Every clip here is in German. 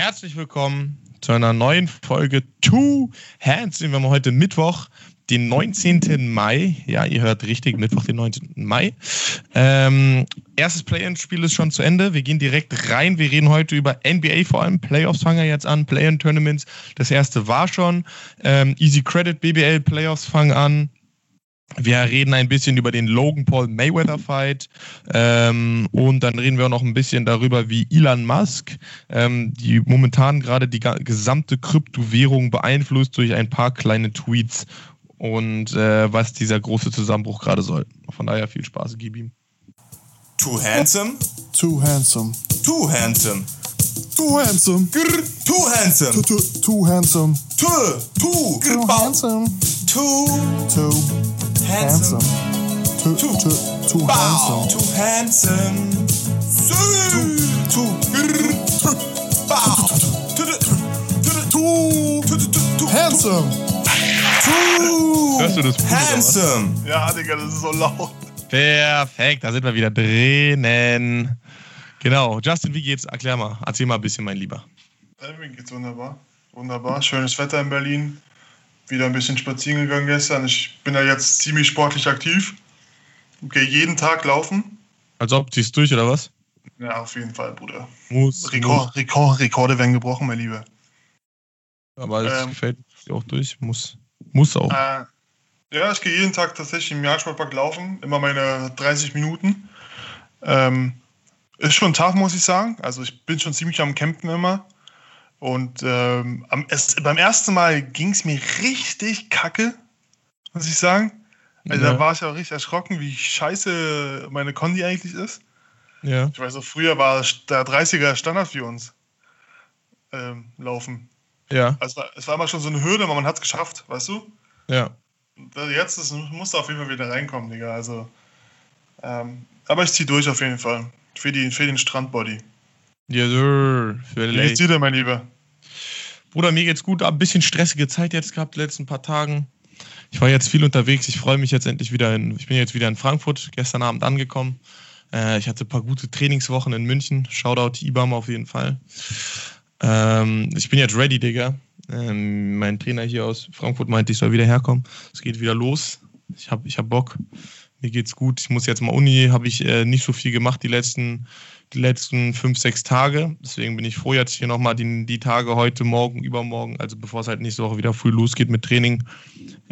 Herzlich willkommen zu einer neuen Folge Two Hands. Wir haben heute Mittwoch, den 19. Mai. Ja, ihr hört richtig, Mittwoch, den 19. Mai. Ähm, erstes Play-In-Spiel ist schon zu Ende. Wir gehen direkt rein. Wir reden heute über NBA vor allem. Playoffs fangen ja jetzt an, Play-In-Tournaments. Das erste war schon. Ähm, Easy Credit BBL Playoffs fangen an. Wir reden ein bisschen über den Logan Paul Mayweather Fight ähm, und dann reden wir auch noch ein bisschen darüber, wie Elon Musk ähm, die momentan gerade die gesamte Kryptowährung beeinflusst durch ein paar kleine Tweets und äh, was dieser große Zusammenbruch gerade soll. Von daher viel Spaß, gib ihm. Too handsome? Too handsome. Too handsome. Too handsome. Grr, too handsome. Too, too, too handsome. Too, too, Too handsome. too Too handsome. handsome. Too, too, too Bow. handsome. Too handsome. Too, too. Too, too, Too too, too, too, handsome. too Hörst du das handsome. Ja, Digga, das ist so laut. Perfekt, da sind wir wieder drinnen. Genau, Justin, wie geht's? Erklär mal, erzähl mal ein bisschen, mein Lieber. Äh, Mir geht's wunderbar. Wunderbar. Schönes Wetter in Berlin. Wieder ein bisschen spazieren gegangen gestern. Ich bin ja jetzt ziemlich sportlich aktiv. Gehe jeden Tag laufen. Als ob ziehst du durch oder was? Ja, auf jeden Fall, Bruder. Muss, Rekord, Rekord, Rekorde werden gebrochen, mein Lieber. muss. Aber es Ähm. gefällt dir auch durch. Muss, muss auch. Äh, ja, ich gehe jeden Tag tatsächlich im Jagdsportpark laufen, immer meine 30 Minuten. Ähm, ist schon tough, muss ich sagen. Also ich bin schon ziemlich am Campen immer. Und ähm, am, es, beim ersten Mal ging es mir richtig kacke, muss ich sagen. Also Ja. da war ich auch richtig erschrocken, wie scheiße meine Kondi eigentlich ist. Ja. Ich weiß auch, früher war der 30er Standard für uns. Ähm, laufen. Ja, Also es war immer schon so eine Hürde, aber man hat es geschafft, weißt du? ja. Jetzt ist, muss da auf jeden Fall wieder reinkommen, Digga. Also, ähm, aber ich zieh durch auf jeden Fall. Für, die, für den Strandbody. Ja, sir. Für Wie geht's dir denn, mein Lieber? Bruder, mir geht's gut. Ein bisschen stressige Zeit jetzt gehabt, die letzten paar Tagen. Ich war jetzt viel unterwegs. Ich freue mich jetzt endlich wieder in. Ich bin jetzt wieder in Frankfurt, gestern Abend angekommen. Äh, ich hatte ein paar gute Trainingswochen in München. Shoutout IBAM auf jeden Fall. Ähm, ich bin jetzt ready, Digga. Ähm, mein Trainer hier aus Frankfurt meinte, ich soll wieder herkommen. Es geht wieder los. Ich hab, ich hab Bock. Mir geht's gut. Ich muss jetzt mal Uni, habe ich äh, nicht so viel gemacht die letzten, die letzten fünf, sechs Tage. Deswegen bin ich froh, jetzt hier nochmal die, die Tage heute, morgen, übermorgen, also bevor es halt nächste Woche wieder früh losgeht mit Training,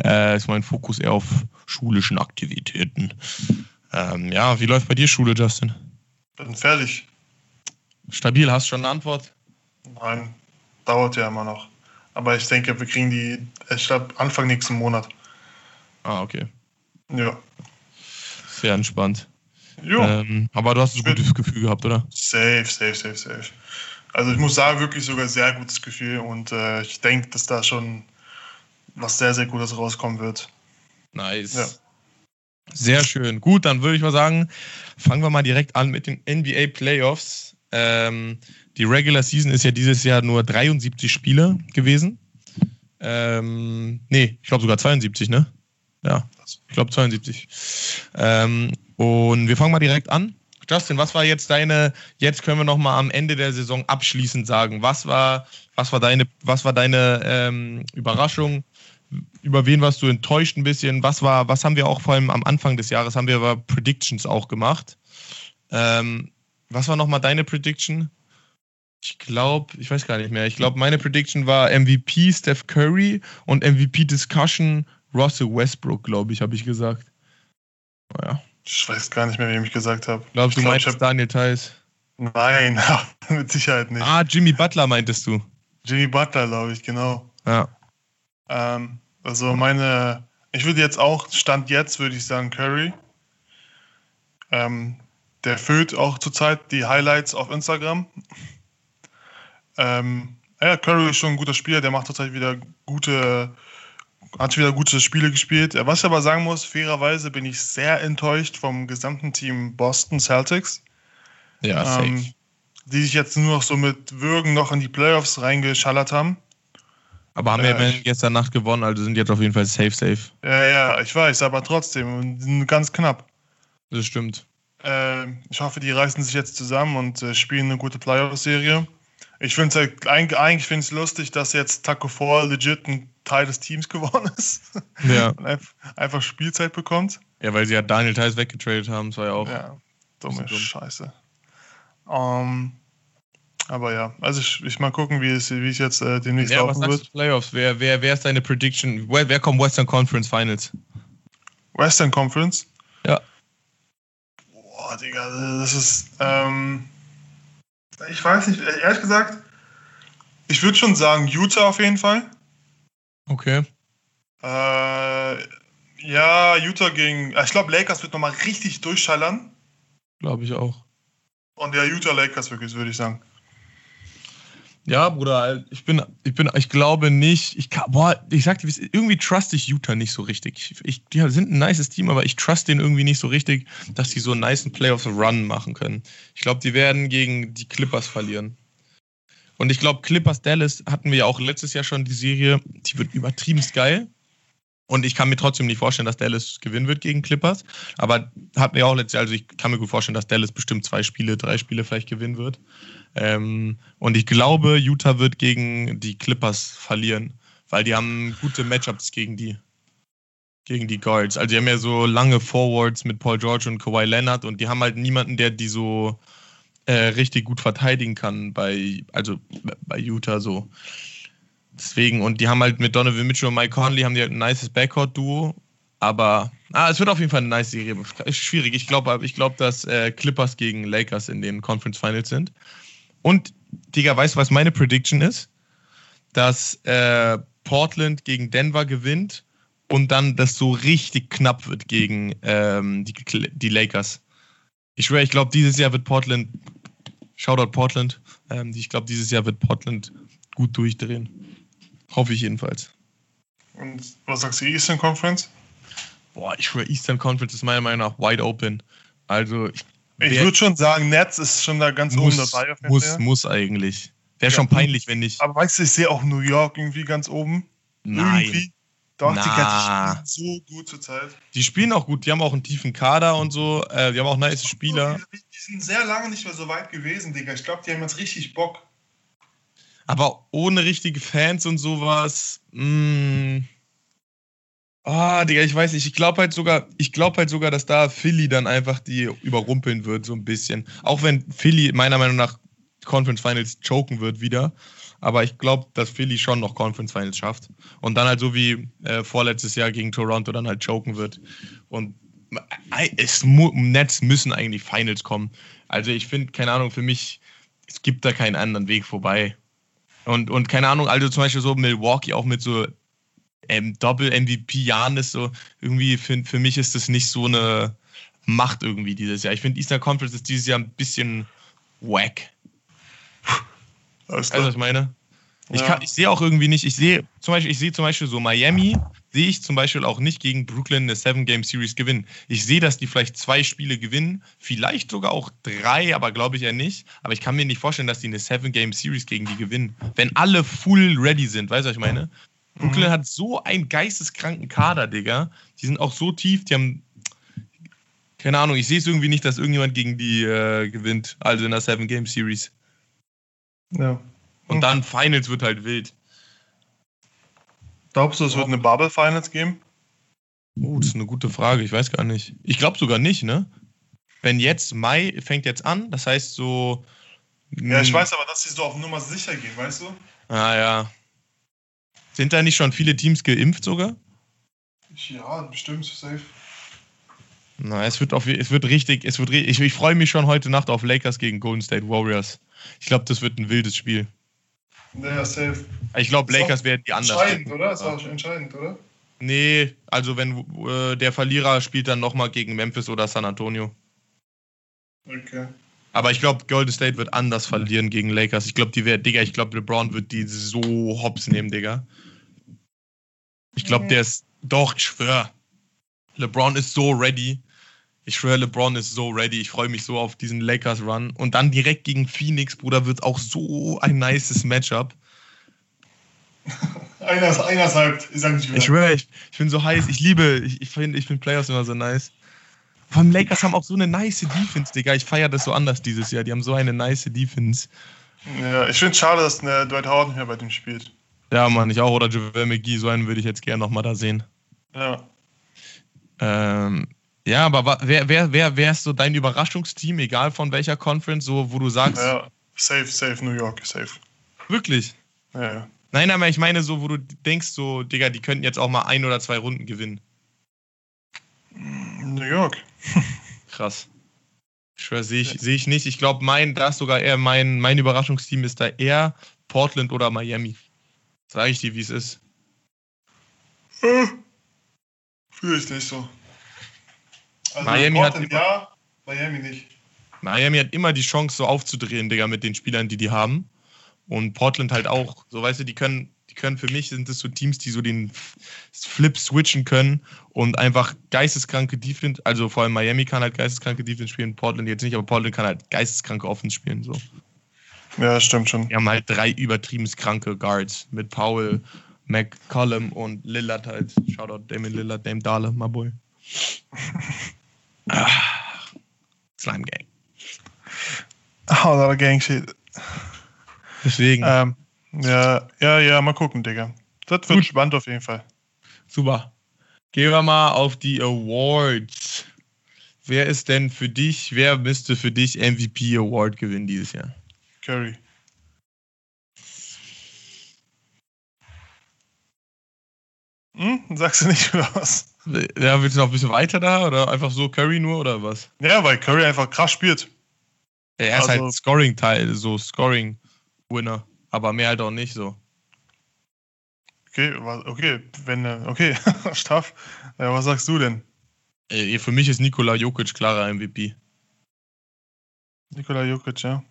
äh, ist mein Fokus eher auf schulischen Aktivitäten. Ähm, ja, wie läuft bei dir Schule, Justin? Bin fertig. Stabil, hast schon eine Antwort? Nein, dauert ja immer noch. Aber ich denke, wir kriegen die, ich glaube, Anfang nächsten Monat. Ah, okay. Ja. Sehr entspannt. Jo, Ähm, aber du hast ein gutes Gefühl gehabt, oder? safe, safe, safe, safe. Also ich muss sagen, wirklich sogar sehr gutes Gefühl und äh, ich denke, dass da schon was sehr, sehr Gutes rauskommen wird. Nice. Ja. Sehr schön. Gut, dann würde ich mal sagen, fangen wir mal direkt an mit den NBA Playoffs. Ähm, die Regular Season ist ja dieses Jahr nur 73 Spiele gewesen. Ähm, nee, ich glaube sogar 72, ne? Ja, ich glaube 72. Ähm, und wir fangen mal direkt an. Justin, was war jetzt deine, jetzt können wir noch mal am Ende der Saison abschließend sagen, was war, was war deine, was war deine ähm, Überraschung? Über wen warst du enttäuscht ein bisschen? Was war, was haben wir auch vor allem am Anfang des Jahres, haben wir aber Predictions auch gemacht. Ähm, was war nochmal deine Prediction? Ich glaube, ich weiß gar nicht mehr. Ich glaube, meine Prediction war MVP Steph Curry und MVP Discussion Russell Westbrook, glaube ich, habe ich gesagt. Naja. Ich weiß gar nicht mehr, wem ich gesagt habe. Glaubst du, glaub, meintest hab- Daniel Theiss? Nein, mit Sicherheit nicht. Ah, Jimmy Butler meintest du. Jimmy Butler, glaube ich, genau. Ja. Ähm, also meine, ich würde jetzt auch, Stand jetzt würde ich sagen Curry. Ähm, der füllt auch zurzeit die Highlights auf Instagram. Ähm, ja, Curry ist schon ein guter Spieler, der macht zurzeit wieder gute, hat wieder gute Spiele gespielt. Was ich aber sagen muss, fairerweise bin ich sehr enttäuscht vom gesamten Team Boston Celtics. Ja, safe. ähm, die sich jetzt nur noch so mit Würgen noch in die Playoffs reingeschallert haben. aber haben wir äh, immerhin gestern Nacht gewonnen, also sind jetzt auf jeden Fall safe, safe. Ja, ja, ich weiß, aber trotzdem, und ganz knapp. Das stimmt. Äh, ich hoffe, die reißen sich jetzt zusammen und äh, spielen eine gute Playoff-Serie. Ich finde es halt, eigentlich, finde ich lustig, dass jetzt Taco 4 legit ein Teil des Teams geworden ist. Ja. Und einfach, Spielzeit bekommt. Ja, weil sie ja Daniel Theiss weggetradet haben, das war ja auch. Ja, dumme dumm. Scheiße. Ähm, aber ja, also ich, ich mal gucken, wie es, wie es jetzt äh, demnächst Ja, was laufen sagst wird. du Playoffs? Wer, wer, wer ist deine Prediction? Wer, wer kommt Western Conference Finals? Western Conference. Ja. Boah, Digga, das ist. Ähm, ich weiß nicht, ehrlich gesagt, ich würde schon sagen, Utah auf jeden Fall. Okay. Äh, ja, Utah gegen. Ich glaube, Lakers wird nochmal richtig durchschallern. Glaube ich auch. Und ja, Utah Lakers wirklich, würde ich sagen. Ja, Bruder, ich bin, ich bin, ich glaube nicht, ich kann, boah, ich sag dir, irgendwie trust ich Utah nicht so richtig. Ich, die sind ein nices Team, aber ich trust den irgendwie nicht so richtig, dass die so einen niceen Playoffs-Run machen können. Ich glaube, die werden gegen die Clippers verlieren. Und ich glaube, Clippers Dallas hatten wir ja auch letztes Jahr schon die Serie, die wird übertrieben geil. Und ich kann mir trotzdem nicht vorstellen, dass Dallas gewinnen wird gegen Clippers. Aber hatten wir auch letztes Jahr, also ich kann mir gut vorstellen, dass Dallas bestimmt zwei Spiele, drei Spiele vielleicht gewinnen wird. Ähm, und ich glaube, Utah wird gegen die Clippers verlieren, weil die haben gute Matchups gegen die, gegen die Guards. Also die haben ja so lange Forwards mit Paul George und Kawhi Leonard und die haben halt niemanden, der die so äh, richtig gut verteidigen kann bei, also bei Utah so. Deswegen, und die haben halt mit Donovan Mitchell und Mike Conley haben die halt ein nices Backcourt-Duo. Aber ah, es wird auf jeden Fall eine nice Serie. Ist schwierig. Ich glaube, ich glaub, dass äh, Clippers gegen Lakers in den Conference Finals sind. Und, Digga, weißt du, was meine Prediction ist? Dass äh, Portland gegen Denver gewinnt und dann das so richtig knapp wird gegen ähm, die, die Lakers. Ich schwöre, ich glaube, dieses Jahr wird Portland, Shoutout Portland, ähm, ich glaube, dieses Jahr wird Portland gut durchdrehen. Hoffe ich jedenfalls. Und was sagst du, Eastern Conference? Boah, ich schwöre, Eastern Conference ist meiner Meinung nach wide open. Also, ich, würde schon sagen, Nets ist schon da ganz oben muss, dabei. Auf jeden muss, Fall. muss eigentlich. Wäre Ja. schon peinlich, wenn nicht. Aber weißt du, ich sehe auch New York irgendwie ganz oben. Nein. Irgendwie. Doch, die Na. ganze so gut zur Zeit. Die spielen auch gut, die haben auch einen tiefen Kader und so. Äh, die haben auch nice Spieler. Die, die sind sehr lange nicht mehr so weit gewesen, Digga. Ich glaube, die haben jetzt richtig Bock. Aber ohne richtige Fans und sowas. Mh. Ah, Digga, ich weiß nicht. Ich glaube halt sogar, ich glaube halt sogar, dass da Philly dann einfach die überrumpeln wird, so ein bisschen. Auch wenn Philly meiner Meinung nach Conference Finals choken wird wieder. Aber ich glaube, dass Philly schon noch Conference Finals schafft. Und dann halt so wie äh, vorletztes Jahr gegen Toronto dann halt choken wird. Und äh, es mu Nets müssen eigentlich Finals kommen. Also ich finde, keine Ahnung, für mich, es gibt da keinen anderen Weg vorbei. Und, und keine Ahnung, also zum Beispiel so Milwaukee auch mit so ähm, Doppel-MVP Janis, so irgendwie für, für mich ist das nicht so eine Macht irgendwie dieses Jahr. Ich finde Eastern Conference ist dieses Jahr ein bisschen wack. Weißt du, was ich meine? Ich, Ja. kann- ich sehe auch irgendwie nicht, ich sehe zum Beispiel, ich sehe zum Beispiel so Miami, sehe ich zum Beispiel auch nicht gegen Brooklyn eine Seven-Game-Series gewinnen. Ich sehe, dass die vielleicht zwei Spiele gewinnen, vielleicht sogar auch drei, aber glaube ich ja nicht. Aber ich kann mir nicht vorstellen, dass die eine Seven-Game-Series gegen die gewinnen. Wenn alle full ready sind, weißt du, was ich meine? Brooklyn hat so einen geisteskranken Kader, Digga. Die sind auch so tief, die haben. Keine Ahnung, ich sehe es irgendwie nicht, dass irgendjemand gegen die äh, gewinnt. Also in der Seven-Game-Series. Ja. Und dann Finals wird halt wild. Glaubst du, es wird eine Bubble Finals geben? Oh, das ist eine gute Frage. Ich weiß gar nicht. Ich glaube sogar nicht, ne? Wenn jetzt Mai fängt jetzt an, das heißt so. Ja, ich hm, weiß aber, dass sie so auf Nummer sicher gehen, weißt du? Ah ja. Sind da nicht schon viele Teams geimpft sogar? Ja, bestimmt, safe. Na, es wird auf, es wird richtig, es wird ich, ich freue mich schon heute Nacht auf Lakers gegen Golden State Warriors. Ich glaube, das wird ein wildes Spiel. Ja, safe. Ich glaube, Lakers werden die anders. Entscheidend, oder? Ist auch entscheidend, oder? Nee, also wenn äh, der Verlierer spielt dann nochmal gegen Memphis oder San Antonio. Okay. Aber ich glaube, Golden State wird anders verlieren gegen Lakers. Ich glaube, die werden, Digga, ich glaube, LeBron wird die so hops nehmen, Digga. Ich glaube, Mhm. der ist, doch, ich schwör. LeBron ist so ready. Ich schwöre, LeBron ist so ready. Ich freue mich so auf diesen Lakers-Run. Und dann direkt gegen Phoenix, Bruder, wird auch so ein nices Matchup. Einer ist, einer ist hyped, ich sag nicht mehr. Ich schwöre, ich, ich bin so heiß. Ich liebe, ich, ich finde ich find Playoffs immer so nice. Vor allem Lakers haben auch so eine nice Defense, Digga. Ich feiere das so anders dieses Jahr. Die haben so eine nice Defense. Ja, ich finde es schade, dass äh, Dwight Howard nicht mehr bei dem spielt. Ja, Mann, ich auch. Oder Javel McGee, so einen würde ich jetzt gerne nochmal da sehen. Ja. Ähm, ja, aber wer, wer, wer, wer ist so dein Überraschungsteam, egal von welcher Conference, so wo du sagst, ja. Safe, safe, New York, safe. wirklich? Ja, ja. Nein, aber ich meine so, wo du denkst, so, Digga, die könnten jetzt auch mal ein oder zwei Runden gewinnen. New York. Krass. Ich schwör, sehe ich, seh ich nicht. Ich glaube, mein, da ist sogar eher mein, mein Überraschungsteam ist da eher Portland oder Miami. Sag ich dir, wie es ist. Äh, Fühle ich nicht so. Also Miami hat Portland immer- ja, Miami nicht. Miami hat immer die Chance, so aufzudrehen, Digga, mit den Spielern, die die haben. Und Portland halt auch. So, weißt du, die können, die können für mich sind es so Teams, die so den Flip switchen können und einfach geisteskranke Defense, also vor allem Miami kann halt geisteskranke Defense spielen, Portland jetzt nicht, aber Portland kann halt geisteskranke Offense spielen. So. Ja, stimmt schon. Die haben halt drei übertrieben kranke Guards mit Powell, McCollum und Lillard halt. Shoutout Damon Lillard, Dame Dale, my boy. ah, Slime Gang. Oh, da Gang shit. Deswegen, Ähm, ja, ja, ja, mal gucken, Digga. Das wird Gut. spannend auf jeden Fall. super. Gehen wir mal auf die Awards. Wer ist denn für dich, wer müsste für dich MVP Award gewinnen dieses Jahr? Curry. Hm? Sagst du nicht was? Ja, willst du noch ein bisschen weiter da oder einfach so Curry nur oder was? Ja, weil Curry einfach krass spielt. Er ist Also- halt Scoring-Teil, so Scoring-Winner, aber mehr halt auch nicht so. Okay, okay, wenn, äh, okay, Staff. Ja, was sagst du denn? Äh, Für mich ist Nikola Jokic klarer MVP. Nikola Jokic, ja.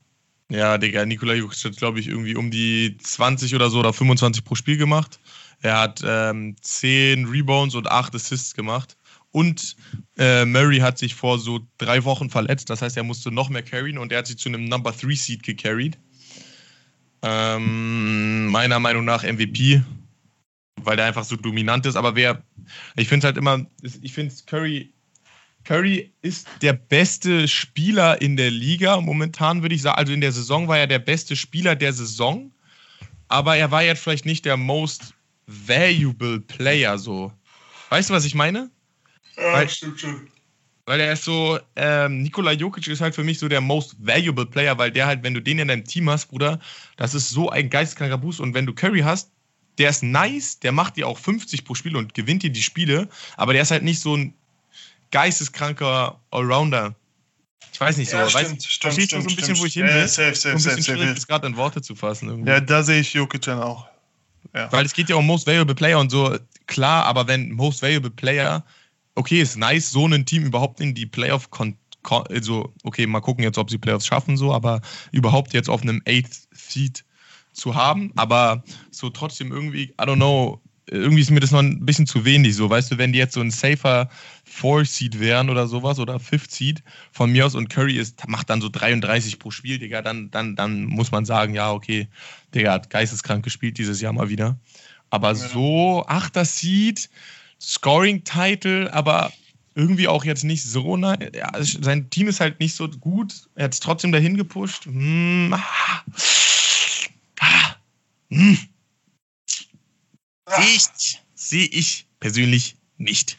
Ja, Digga, Nikola Jokic hat, glaube ich, irgendwie um die 20 oder so oder 25 pro Spiel gemacht. Er hat ähm, 10 Rebounds und 8 Assists gemacht. Und äh, Murray hat sich vor so drei Wochen verletzt. Das heißt, er musste noch mehr carryen und er hat sich zu einem Number 3 Seed gecarried. Ähm, meiner Meinung nach MVP, weil der einfach so dominant ist. Aber wer, ich finde es halt immer, ich finde Curry Curry ist der beste Spieler in der Liga momentan, würde ich sagen. Also in der Saison war er der beste Spieler der Saison, aber er war jetzt vielleicht nicht der most valuable Player so. Weißt du, was ich meine? Ja, Weil- stimmt schon. Weil er ist so, ähm, Nikola Jokic ist halt für mich so der most valuable Player, weil der halt, wenn du den in deinem Team hast, Bruder, das ist so ein geisteskranker Boost. Und wenn du Curry hast, der ist nice, der macht dir auch 50 pro Spiel und gewinnt dir die Spiele, aber der ist halt nicht so ein geisteskranker Allrounder. Ich weiß nicht so. Ja, weißt, stimmt, stimmt, so ein stimmt, bisschen, wo ich hin stimmt. will? Ja, safe, so safe, ein safe, bisschen safe. schwierig, das gerade in Worte zu fassen. Irgendwie. Ja, da sehe ich Jokic dann auch. Ja. Weil es geht ja um Most Valuable Player und so, klar, aber wenn Most Valuable Player, okay, ist nice, so ein Team überhaupt in die Playoff, also, okay, mal gucken jetzt, ob sie Playoffs schaffen, so, aber überhaupt jetzt auf einem 8th Seed zu haben, aber so trotzdem irgendwie, I don't know, irgendwie ist mir das noch ein bisschen zu wenig, so, weißt du, wenn die jetzt so ein safer 4-Seed wären oder sowas oder 5th Seed von mir aus und Curry ist, macht dann so 33 pro Spiel, Digga, dann, dann, dann muss man sagen, ja, okay, Digga hat geisteskrank gespielt dieses Jahr mal wieder. Aber Ja. so, achter Seed, Scoring-Title, aber irgendwie auch jetzt nicht so nice. Ja, sein Team ist halt nicht so gut. Er hat es trotzdem dahin gepusht. Hm, ah, ah, hm, ich, sehe ich persönlich nicht.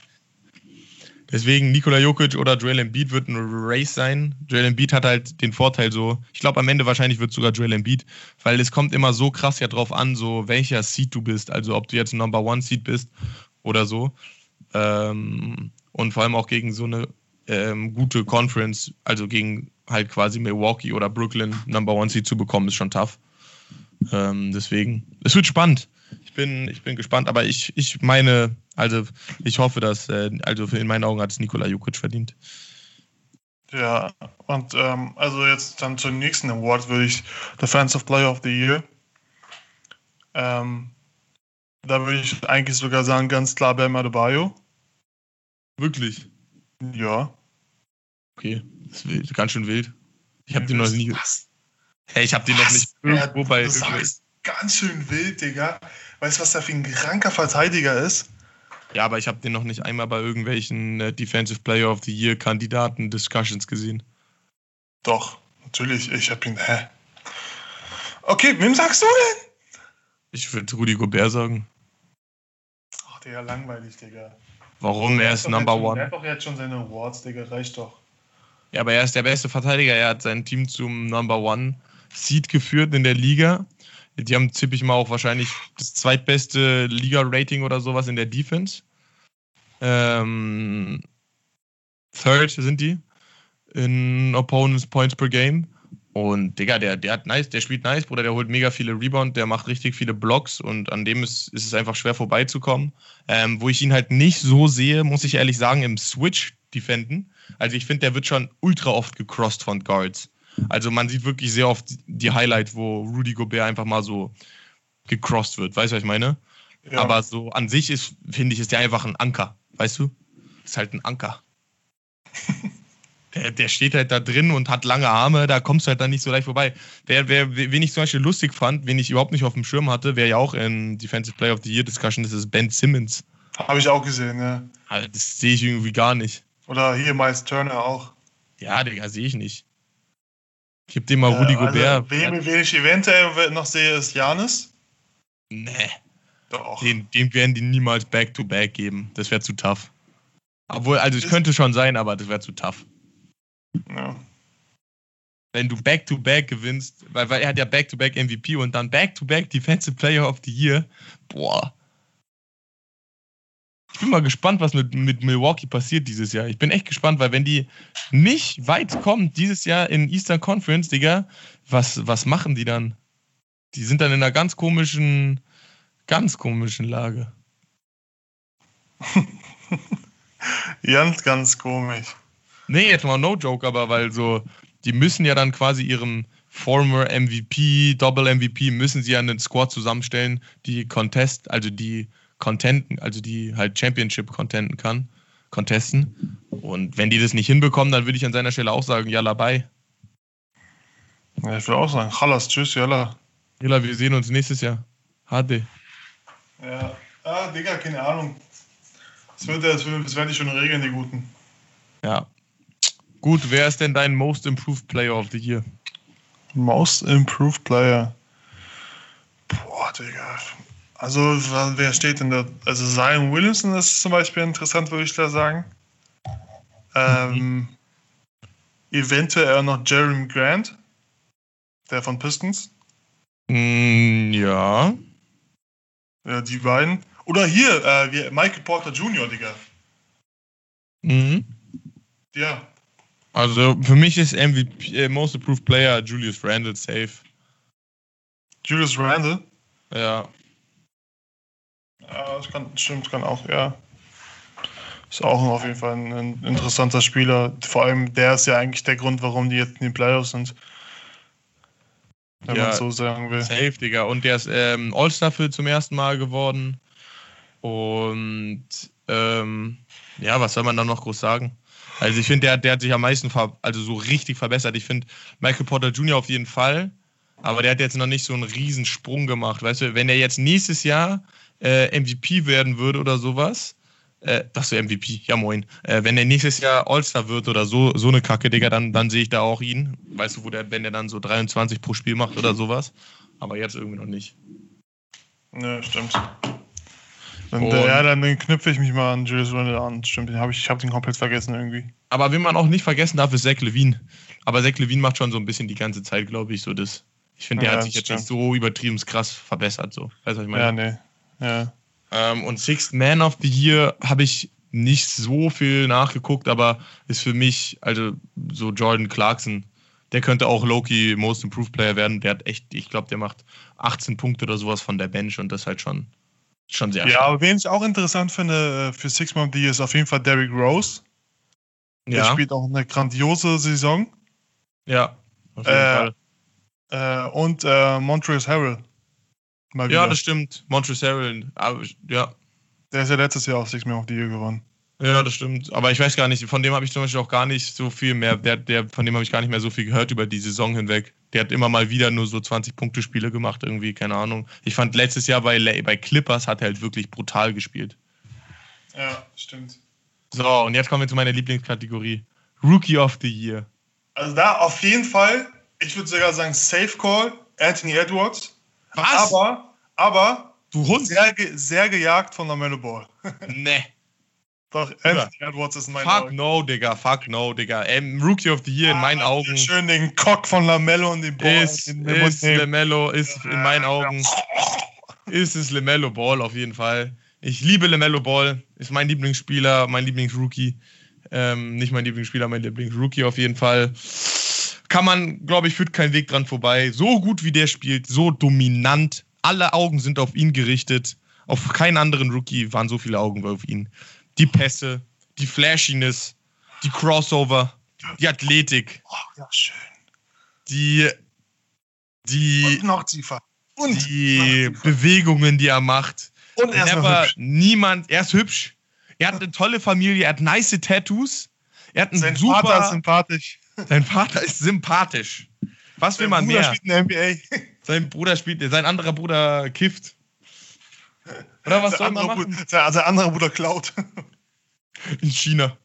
Deswegen Nikola Jokic oder Joel Embiid wird ein Race sein. Joel Embiid hat halt den Vorteil so, ich glaube am Ende wahrscheinlich wird sogar Joel Embiid, weil es kommt immer so krass ja drauf an, so welcher Seed du bist, also ob du jetzt ein Number One Seed bist oder so. Ähm, und vor allem auch gegen so eine ähm, gute Conference, also gegen halt quasi Milwaukee oder Brooklyn Number One Seed zu bekommen, ist schon tough. Ähm, deswegen, es wird spannend. Ich bin, ich bin gespannt, aber ich, ich meine, also ich hoffe, dass, äh, also in meinen Augen hat es Nikola Jokic verdient. Ja, und ähm, also jetzt dann zum nächsten Award würde ich Defensive Player of the Year. Ähm, da würde ich eigentlich sogar sagen, ganz klar Bam Adebayo. Wirklich? Ja. Okay, das ist ganz schön wild. Ich habe den noch nie. Hey, ich habe den noch nicht irgendwo bei. ganz schön wild, Digga. Weißt du, was der für ein kranker Verteidiger ist? Ja, aber ich habe den noch nicht einmal bei irgendwelchen äh, Defensive Player of the Year Kandidaten Discussions gesehen. Doch, natürlich. Ich habe ihn. Hä? Okay, wem sagst du denn? Ich würde Rudy Gobert sagen. Ach, Digga, langweilig, Digga. Warum? Er ist Number schon, One. Er hat doch jetzt schon seine Awards, Digga, reicht doch. Ja, aber er ist der beste Verteidiger. Er hat sein Team zum Number One Seed geführt in der Liga. Die haben ziemlich mal auch wahrscheinlich das zweitbeste Liga-Rating oder sowas in der Defense. Ähm, third sind die in Opponents Points per Game. Und Digga, der, der hat nice, der spielt nice, Bruder, der holt mega viele Rebound, der macht richtig viele Blocks und an dem ist, ist es einfach schwer vorbeizukommen. Ähm, wo ich ihn halt nicht so sehe, muss ich ehrlich sagen, im Switch defenden. Also ich finde, der wird schon ultra oft gecrossed von Guards. Also man sieht wirklich sehr oft die Highlight, wo Rudy Gobert einfach mal so gecrossed wird. Weißt du, was ich meine? Ja. Aber so an sich ist, finde ich, ist der einfach ein Anker. Weißt du? Ist halt ein Anker. der, der steht halt da drin und hat lange Arme, da kommst du halt dann nicht so leicht vorbei. Wer, wer, wen ich zum Beispiel lustig fand, wen ich überhaupt nicht auf dem Schirm hatte, wer ja auch in Defensive Player of the Year Discussion ist, ist Ben Simmons. Habe ich auch gesehen, ja. Also das sehe ich irgendwie gar nicht. Oder hier Miles Turner auch. Ja, Digga, sehe ich nicht. Gib dem mal Äh, Rudi also, Gobert. wen, wen ich eventuell noch sehe, ist Janis. nee, Doch. den, den werden die niemals Back-to-Back geben. Das wäre zu tough. Obwohl, also es könnte schon sein, aber das wäre zu tough. Ja. wenn du Back-to-Back gewinnst, weil, weil er hat ja Back-to-Back MVP und dann Back-to-Back Defensive Player of the Year, boah. Ich bin mal gespannt, was mit, mit Milwaukee passiert dieses Jahr. Ich bin echt gespannt, weil wenn die nicht weit kommen dieses Jahr in Eastern Conference, Digga, was, was machen die dann? Die sind dann in einer ganz komischen, ganz komischen Lage. Ganz, ganz komisch. Nee, jetzt mal no joke, aber weil so, die müssen ja dann quasi ihren former MVP, Double MVP, müssen sie ja einen Squad zusammenstellen, die Contest, also die Contenten, also die halt Championship contenten kann, contesten. Und wenn die das nicht hinbekommen, dann würde ich an seiner Stelle auch sagen, ja, dabei. Ja, ich will auch sagen, Chalas, tschüss, yalla. Hilla, wir sehen uns nächstes Jahr. HD. Ja. Ah, Digga, keine Ahnung. Das, wird, das, wird, das werden die schon regeln, die Guten. Ja. Gut, wer ist denn dein Most Improved Player of the Year? Most Improved Player. Boah, Digga. Also, wer steht denn da? Also, Zion Williamson ist zum Beispiel interessant, würde ich da sagen. Ähm, eventuell noch Jeremy Grant, der von Pistons. Mm, ja. Ja, die beiden. Oder hier, äh, wie Michael Porter Jr., Digga. Mhm. Ja. Also für mich ist MVP, äh, Most Improved Player Julius Randle safe. Julius Randle. Ja. Ja, das kann, stimmt, kann auch, ja. Ist auch auf jeden Fall ein, interessanter Spieler. Vor allem, der ist ja eigentlich der Grund, warum die jetzt in den Playoffs sind. Wenn Ja, man so sagen will. Safe, Digga. Und der ist ähm, All-Star für zum ersten Mal geworden. Und ähm, ja, was soll man da noch groß sagen? Also ich finde, der, der hat sich am meisten also so richtig verbessert. Ich finde Michael Porter Jr. auf jeden Fall. Aber der hat jetzt noch nicht so einen riesen Sprung gemacht. Weißt du, wenn er jetzt nächstes Jahr äh, MVP werden würde oder sowas, äh, das wäre MVP, ja moin. Äh, wenn er nächstes Jahr All-Star wird oder so, so eine Kacke, Digga, dann, dann sehe ich da auch ihn. Weißt du, wo der, wenn der dann so 23 pro Spiel macht oder sowas. Aber jetzt irgendwie noch nicht. Ja, stimmt. Dann, Und- ja, dann knüpfe ich mich mal an Julius Randle an. Stimmt, den hab ich, ich habe den komplett vergessen irgendwie. Aber wen man auch nicht vergessen darf, ist Zach Levine. Aber Zach Levine macht schon so ein bisschen die ganze Zeit, glaube ich, so das. Ich finde, der Ja, hat sich jetzt nicht so übertrieben krass verbessert. So. Weißt du, was ich meine? Ja, nee. Ja. Ähm, und Sixth Man of the Year habe ich nicht so viel nachgeguckt, aber ist für mich, also so Jordan Clarkson, der könnte auch Loki Most Improved Player werden. Der hat echt, ich glaube, der macht 18 Punkte oder sowas von der Bench und das ist halt schon, schon sehr ja, aber wen ich auch interessant finde äh, für Six Man of the Year ist auf jeden Fall Derrick Rose. Der Ja, spielt auch eine grandiose Saison. ja, auf jeden Äh, Fall. Äh, und äh, Montrezl Harrell. Mal Ja, wieder. das stimmt. Aber ja, Der ist ja letztes Jahr auch Six Man of the Year gewonnen. Ja, das stimmt. Aber ich weiß gar nicht, von dem habe ich zum Beispiel auch gar nicht so viel mehr, der, der, von dem habe ich gar nicht mehr so viel gehört über die Saison hinweg. Der hat immer mal wieder nur so 20-Punkte-Spiele gemacht, irgendwie, keine Ahnung. Ich fand letztes Jahr bei, bei Clippers hat er halt wirklich brutal gespielt. Ja, stimmt. So, und jetzt kommen wir zu meiner Lieblingskategorie. Rookie of the Year. Also da auf jeden Fall, ich würde sogar sagen Safe Call, Anthony Edwards. Was? Aber, aber du Hund? sehr, ge sehr gejagt von LaMelo Ball. Nee. Doch, Anthony Edwards ist in meinen Fuck Augen. no, Digga. Fuck no, Digga. Ähm, Rookie of the Year in meinen Ah, Augen Schön den Cock von LaMelo und den Ball ist, ist. LeMelo, ist in meinen Augen ist es LeMelo Ball auf jeden Fall. Ich liebe LeMelo Ball, ist mein Lieblingsspieler, mein Lieblingsrookie. Ähm, nicht mein Lieblingsspieler, mein Lieblingsrookie auf jeden Fall. Kann man, glaube ich, führt kein Weg dran vorbei. So gut wie der spielt, so dominant. Alle Augen sind auf ihn gerichtet. Auf keinen anderen Rookie waren so viele Augen auf ihn. Die Pässe, die Flashiness, die Crossover, die Athletik, Oh, ja, schön. die, die, Und noch tiefer. Und die tiefer. Bewegungen, die er macht. Und er ist hübsch. niemand, er ist hübsch. Er hat eine tolle Familie, er hat nice Tattoos. Er hat einen Sein super, Vater ist sympathisch. Sein Vater ist sympathisch. Was will Sein man Bruder mehr? spielt in der NBA. Sein Bruder spielt, sein anderer Bruder kifft. Oder was soll Sein man anderer, machen? Bruder, sein, anderer Bruder klaut. In China.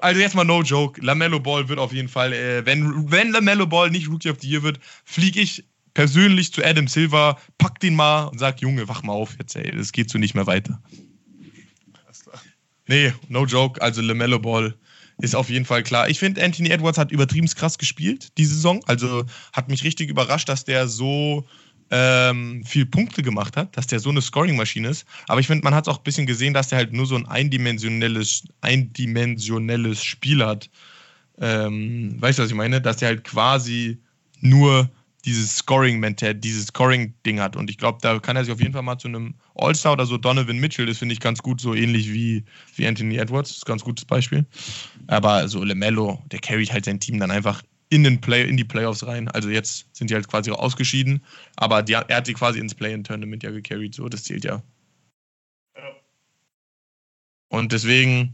Also jetzt mal no joke. Lamello Ball wird auf jeden Fall, äh, wenn, wenn Lamello Ball nicht Rookie of the Year wird, fliege ich persönlich zu Adam Silver, pack den mal und sag, Junge, wach mal auf jetzt, ey, das geht so nicht mehr weiter. Nee, no joke. Also LaMelo Ball ist auf jeden Fall klar. Ich finde, Anthony Edwards hat übertrieben krass gespielt diese Saison. Also hat mich richtig überrascht, dass der so ähm, viel Punkte gemacht hat, dass der so eine Scoring-Maschine ist. Aber ich finde, man hat es auch ein bisschen gesehen, dass der halt nur so ein eindimensionelles, eindimensionelles Spiel hat. Ähm, weißt du, was ich meine? Dass der halt quasi nur dieses scoring dieses Scoring-Ding hat. Und ich glaube, da kann er sich auf jeden Fall mal zu einem All-Star oder so Donovan Mitchell, das finde ich ganz gut, so ähnlich wie, wie Anthony Edwards, das ist ein ganz gutes Beispiel. Aber so LeMelo, der carryt halt sein Team dann einfach in, den Play, in die Playoffs rein. Also jetzt sind die halt quasi ausgeschieden, aber die, er hat die quasi ins Play-in-Tournament ja gecarried, so, das zählt ja. Ja. Und deswegen,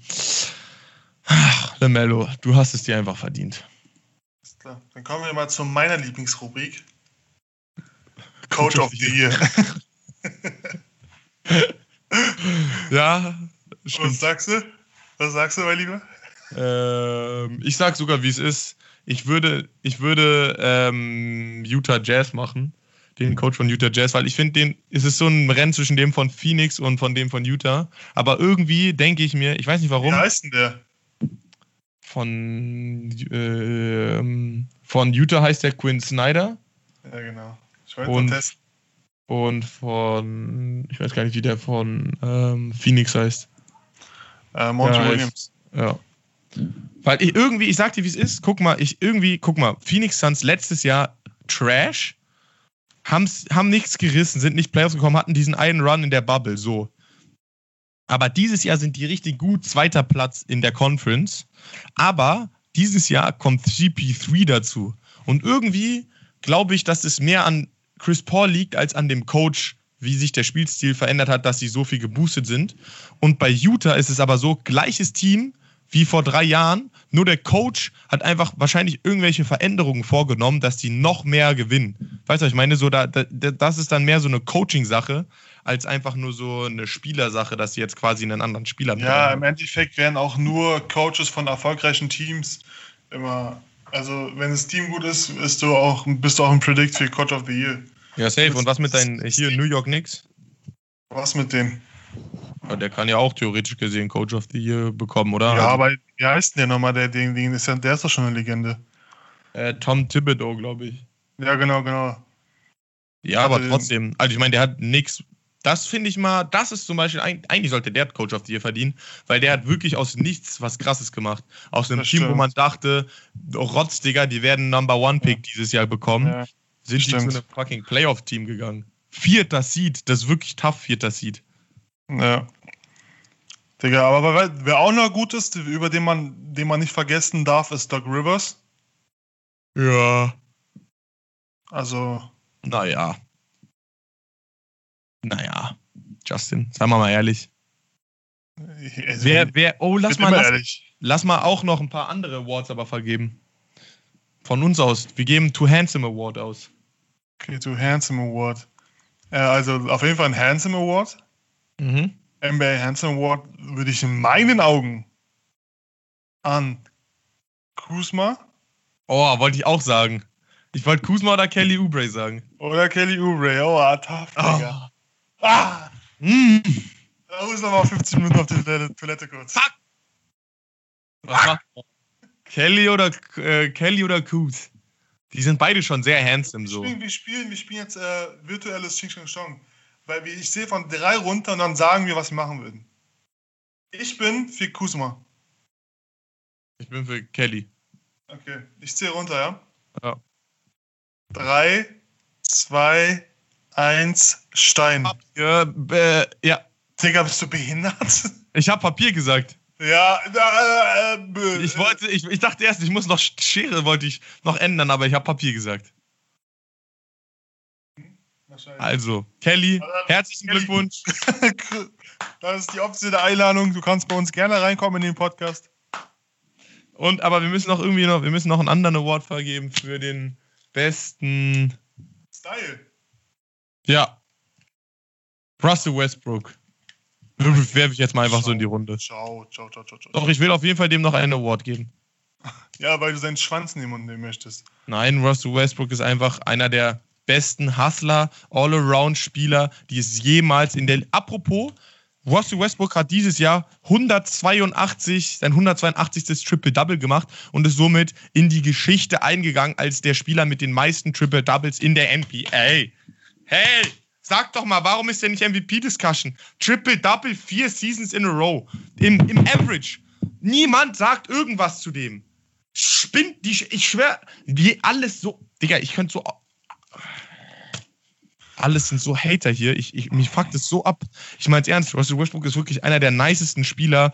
ach, LeMelo, du hast es dir einfach verdient. Klar. Dann kommen wir mal zu meiner Lieblingsrubrik. Coach of the Year. Ja, Was stimmt. sagst du? Was sagst du, mein Lieber? Ähm, ich sag sogar, wie es ist. Ich würde, ich würde ähm, Utah Jazz machen, den Coach von Utah Jazz, weil ich finde, den es ist so ein Rennen zwischen dem von Phoenix und von dem von Utah. Aber irgendwie denke ich mir, ich weiß nicht Wie warum, heißt denn der? Von ähm, von Utah heißt der Quinn Snyder Ja, genau. Ich wollte Und- testen. und von ich weiß gar nicht, wie der von ähm, Phoenix heißt. Äh, Monty Ja, Williams. Ja. Weil ich irgendwie, ich sag dir, wie es ist, guck mal, ich irgendwie, guck mal, Phoenix Suns letztes Jahr Trash, haben's, haben nichts gerissen, sind nicht Playoffs gekommen, hatten diesen einen Run in der Bubble, so. Aber dieses Jahr sind die richtig gut, zweiter Platz in der Conference. Aber dieses Jahr kommt CP3 dazu. Und irgendwie glaube ich, dass es mehr an Chris Paul liegt als an dem Coach, wie sich der Spielstil verändert hat, dass sie so viel geboostet sind. Und bei Utah ist es aber so, gleiches Team wie vor drei Jahren, nur der Coach hat einfach wahrscheinlich irgendwelche Veränderungen vorgenommen, dass die noch mehr gewinnen. Weißt du, ich meine, so da, da, das ist dann mehr so eine Coaching-Sache, als einfach nur so eine Spielersache, dass sie jetzt quasi einen anderen Spieler Ja, rein im Endeffekt werden auch nur Coaches von erfolgreichen Teams immer. Also, wenn das Team gut ist, bist du auch, bist du auch ein Predict für Coach of the Year. Ja, safe. Und was mit deinen hier New York Knicks? Was mit dem? Ja, der kann ja auch theoretisch gesehen Coach of the Year bekommen, oder? Ja, Also, aber wie heißt denn der nochmal? Der, den ist ja, der ist doch schon eine Legende. äh, Tom Thibodeau, glaube ich. Ja, genau, genau. Ja, aber den- trotzdem. Also ich meine, der hat nichts. Das finde ich mal, das ist zum Beispiel, eig- eigentlich sollte der Coach of the Year verdienen, weil der hat wirklich aus nichts was Krasses gemacht. Aus einem Das Team, wo stimmt. man dachte, oh, Rotz, Digga, die werden Number One Pick dieses Jahr bekommen, Ja, sind die stimmt. zu einem fucking Playoff-Team gegangen. Vierter Seed, das ist wirklich tough, vierter Seed. ja. Digga, aber wer, wer auch noch gut ist, über den man, den man nicht vergessen darf, ist Doc Rivers. Ja. Also, Naja. Naja. Justin, sagen wir mal ehrlich. ich, also Wer, wer, oh, lass mal, lass, lass mal auch noch ein paar andere Awards aber vergeben. Von uns aus. Wir geben Too Handsome Award aus. Okay, to Handsome Award. Äh, also auf jeden Fall ein Handsome Award. Mhm. NBA Handsome Award würde ich in meinen Augen an Kuzma. Oh, wollte ich auch sagen. Ich wollte Kuzma oder Kelly Oubre sagen. Oder Kelly Oubre. Oh, ah, tough, Digga. Ah! Mm. Da muss noch mal 15 Minuten auf die Toilette, kurz. Fuck. Was macht? Kelly oder äh, Kelly oder Kuz? Die sind beide schon sehr handsome so. Wir spielen, wir spielen, wir spielen jetzt äh, virtuelles Xing Shang Shang. Weil wir, ich sehe von drei runter und dann sagen wir, was wir machen würden. Ich bin für Kuzma. Ich bin für Kelly. Okay, ich zähle runter, ja? Ja. Drei, zwei, eins, Stein. Ja, äh, ja. Digga, bist du behindert? ich habe Papier gesagt. ja, äh, äh, Ich wollte, ich, ich dachte erst, ich muss noch Schere wollte ich noch ändern, aber ich habe Papier gesagt. Also, Kelly, herzlichen Kelly. Glückwunsch. Das ist die offizielle Einladung. Du kannst bei uns gerne reinkommen in den Podcast. Und aber wir müssen noch irgendwie noch, wir müssen noch einen anderen Award vergeben für den besten. Style. Ja. Russell Westbrook. Werfe ich jetzt mal einfach so in die Runde. Ciao, ciao, ciao, ciao, ciao. Doch, ich will auf jeden Fall dem noch einen Award geben. Ja, weil du seinen Schwanz in den Mund nehmen möchtest. Nein, Russell Westbrook ist einfach einer der besten Hustler, All-Around-Spieler, die es jemals in der. Apropos, Russell Westbrook hat dieses Jahr 182, sein 182. Triple-Double gemacht und ist somit in die Geschichte eingegangen als der Spieler mit den meisten Triple-Doubles in der NBA. Hey, sag doch mal, warum ist der nicht MVP-Discussion? Triple-Double, vier Seasons in a row. Im, Im Average. Niemand sagt irgendwas zu dem. Spinnt die, ich schwör, die alles so, Digga, ich könnte so, alles sind so Hater hier, ich, ich, mich fuckt es so ab. Ich meine ernst, Russell Westbrook ist wirklich einer der nicesten Spieler,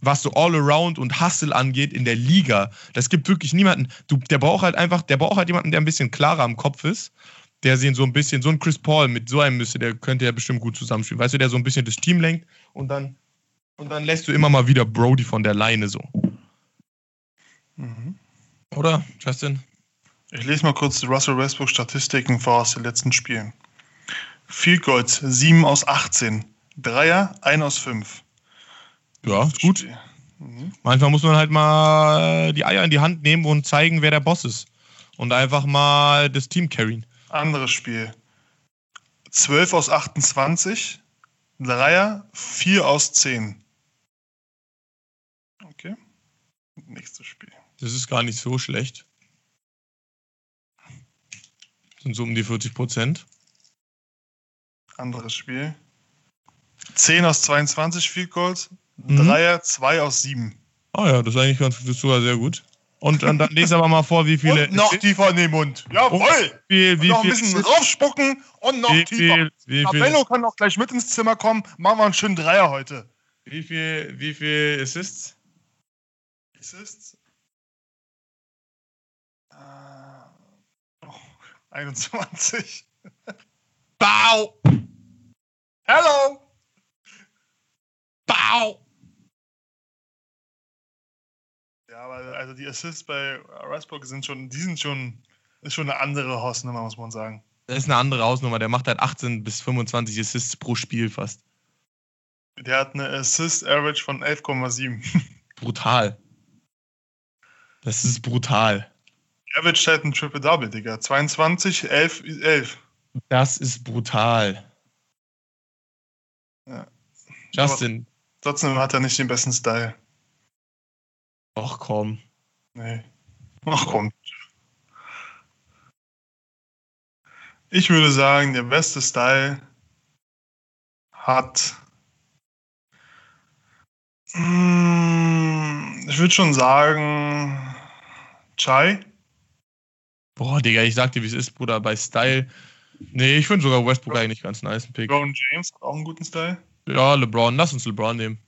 was so All-Around und Hustle angeht in der Liga. Das gibt wirklich niemanden, du, der braucht halt einfach, der braucht halt jemanden, der ein bisschen klarer am Kopf ist, der sehen so ein bisschen, so ein Chris Paul mit so einem müsste, der könnte ja bestimmt gut zusammenspielen. Weißt du, der so ein bisschen das Team lenkt und dann, und dann lässt du immer mal wieder Brody von der Leine so. Mhm. Oder, Justin? Ich lese mal kurz die Russell Westbrook Statistiken vor aus den letzten Spielen. Field Goals 7 aus 18. Dreier 1 aus 5. Ja, ist gut. Mhm. Manchmal muss man halt mal die Eier in die Hand nehmen und zeigen, wer der Boss ist. Und einfach mal das Team carryen. Anderes Spiel. 12 aus 28. Dreier 4 aus 10. Okay. Nächstes Spiel. Das ist gar nicht so schlecht. Sind so um die 40 Prozent. Anderes Spiel. 10 aus 22 Field Goals. Mhm. Dreier 2 aus 7. Ah ja, das ist eigentlich ganz, das ist sogar sehr gut. Und, und dann lese aber mal vor, wie viele. Und noch tiefer in den Mund. Jawohl! wie viel, wie noch ein viel, bisschen raufspucken und noch wie tiefer. viel, wie viel, Bello kann auch gleich mit ins Zimmer kommen. Machen wir einen schönen Dreier heute. wie viel, wie viel Assists? Assists? Äh, oh, 21. Bau! Hello! Bau! Ja, aber also die Assists bei Westbrook sind schon, die sind schon, ist schon eine andere Hausnummer, muss man sagen. Das ist eine andere Hausnummer. Der macht halt 18 bis 25 Assists pro Spiel fast. Der hat eine Assist-Average von 11,7. Brutal. Das ist brutal. Average halt ein Triple-Double, Digga. 22, 11, 11. Das ist brutal. Ja. Justin, Trotzdem hat er nicht den besten Style. Ach komm. Nee. Ach komm. Ich würde sagen, der beste Style hat. Mm, Ich würde schon sagen. Chai. Boah, Digga, ich sag dir, wie es ist, Bruder, bei Style. Nee, ich finde sogar Westbrook eigentlich ganz nice. Pick. Brown James hat auch einen guten Style. Ja, LeBron, lass uns LeBron nehmen.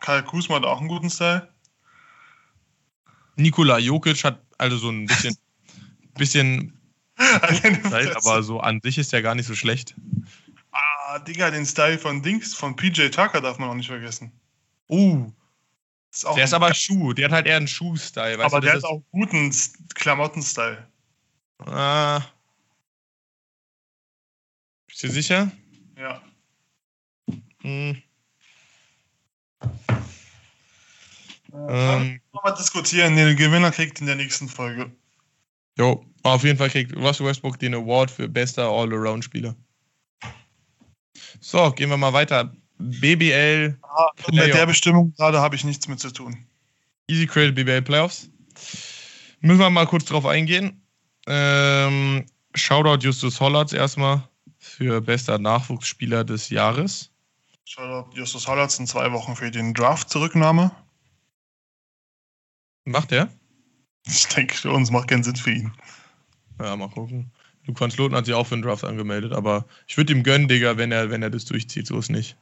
Kyle Kuzma hat auch einen guten Style. Nikola Jokic hat also so ein bisschen, bisschen Style, aber so an sich ist der gar nicht so schlecht. ah, Digga, den Style von Dings, von PJ Tucker darf man auch nicht vergessen. Uh, Ist der ist aber Schuh. Der hat halt eher einen Schuh-Style. Aber du, der hat auch guten Klamotten-Style. ah, bist du sicher? Ja. Hm, Ähm, mal diskutieren. Den Gewinner kriegt in der nächsten Folge. Jo, auf jeden Fall kriegt Russell Westbrook den Award für bester All-Around-Spieler. So, gehen wir mal weiter. BBL. Mit der Bestimmung gerade habe ich nichts mit zu tun. Easy Credit BBL Playoffs. Müssen wir mal kurz drauf eingehen. Ähm, Shoutout Justus Hollatz erstmal für bester Nachwuchsspieler des Jahres. Shoutout Justus Hollatz in zwei Wochen für den Draft-Zurücknahme. Macht er? Ich denke, für uns macht keinen Sinn für ihn. Ja, mal gucken. Luke van Sloten hat sich auch für den Draft angemeldet, aber ich würde ihm gönnen, Digga, wenn er, wenn er das durchzieht. So ist nicht.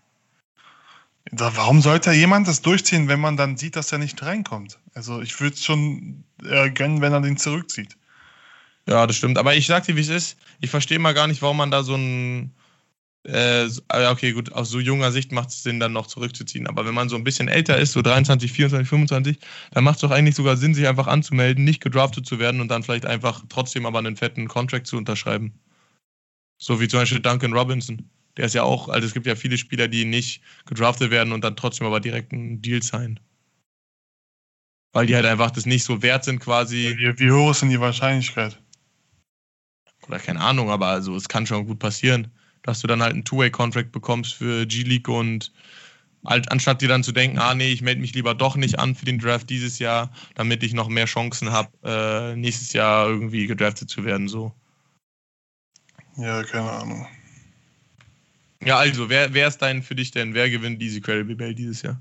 Da, warum sollte jemand das durchziehen, wenn man dann sieht, dass er nicht reinkommt? Also ich würde es schon äh, gönnen, wenn er den zurückzieht. Ja, das stimmt. Aber ich sag dir, wie es ist. Ich verstehe mal gar nicht, warum man da so ein. Äh, ah, okay, gut, aus so junger Sicht macht es Sinn, dann noch zurückzuziehen. Aber wenn man so ein bisschen älter ist, so 23, 24, 25, dann macht es doch eigentlich sogar Sinn, sich einfach anzumelden, nicht gedraftet zu werden und dann vielleicht einfach trotzdem aber einen fetten Contract zu unterschreiben. So wie zum Beispiel Duncan Robinson. Der ist ja auch, also es gibt ja viele Spieler, die nicht gedraftet werden und dann trotzdem aber direkt einen Deal sein. Weil die halt einfach das nicht so wert sind quasi. Wie, wie hoch ist denn die Wahrscheinlichkeit? oder keine Ahnung, aber also es kann schon gut passieren, dass du dann halt einen Two-Way-Contract bekommst für G-League und halt, anstatt dir dann zu denken, ah nee, ich melde mich lieber doch nicht an für den Draft dieses Jahr, damit ich noch mehr Chancen habe, äh, nächstes Jahr irgendwie gedraftet zu werden. So. Ja, keine Ahnung. Ja, also, wer, wer ist dein für dich denn? Wer gewinnt diese Credible Bell dieses Jahr?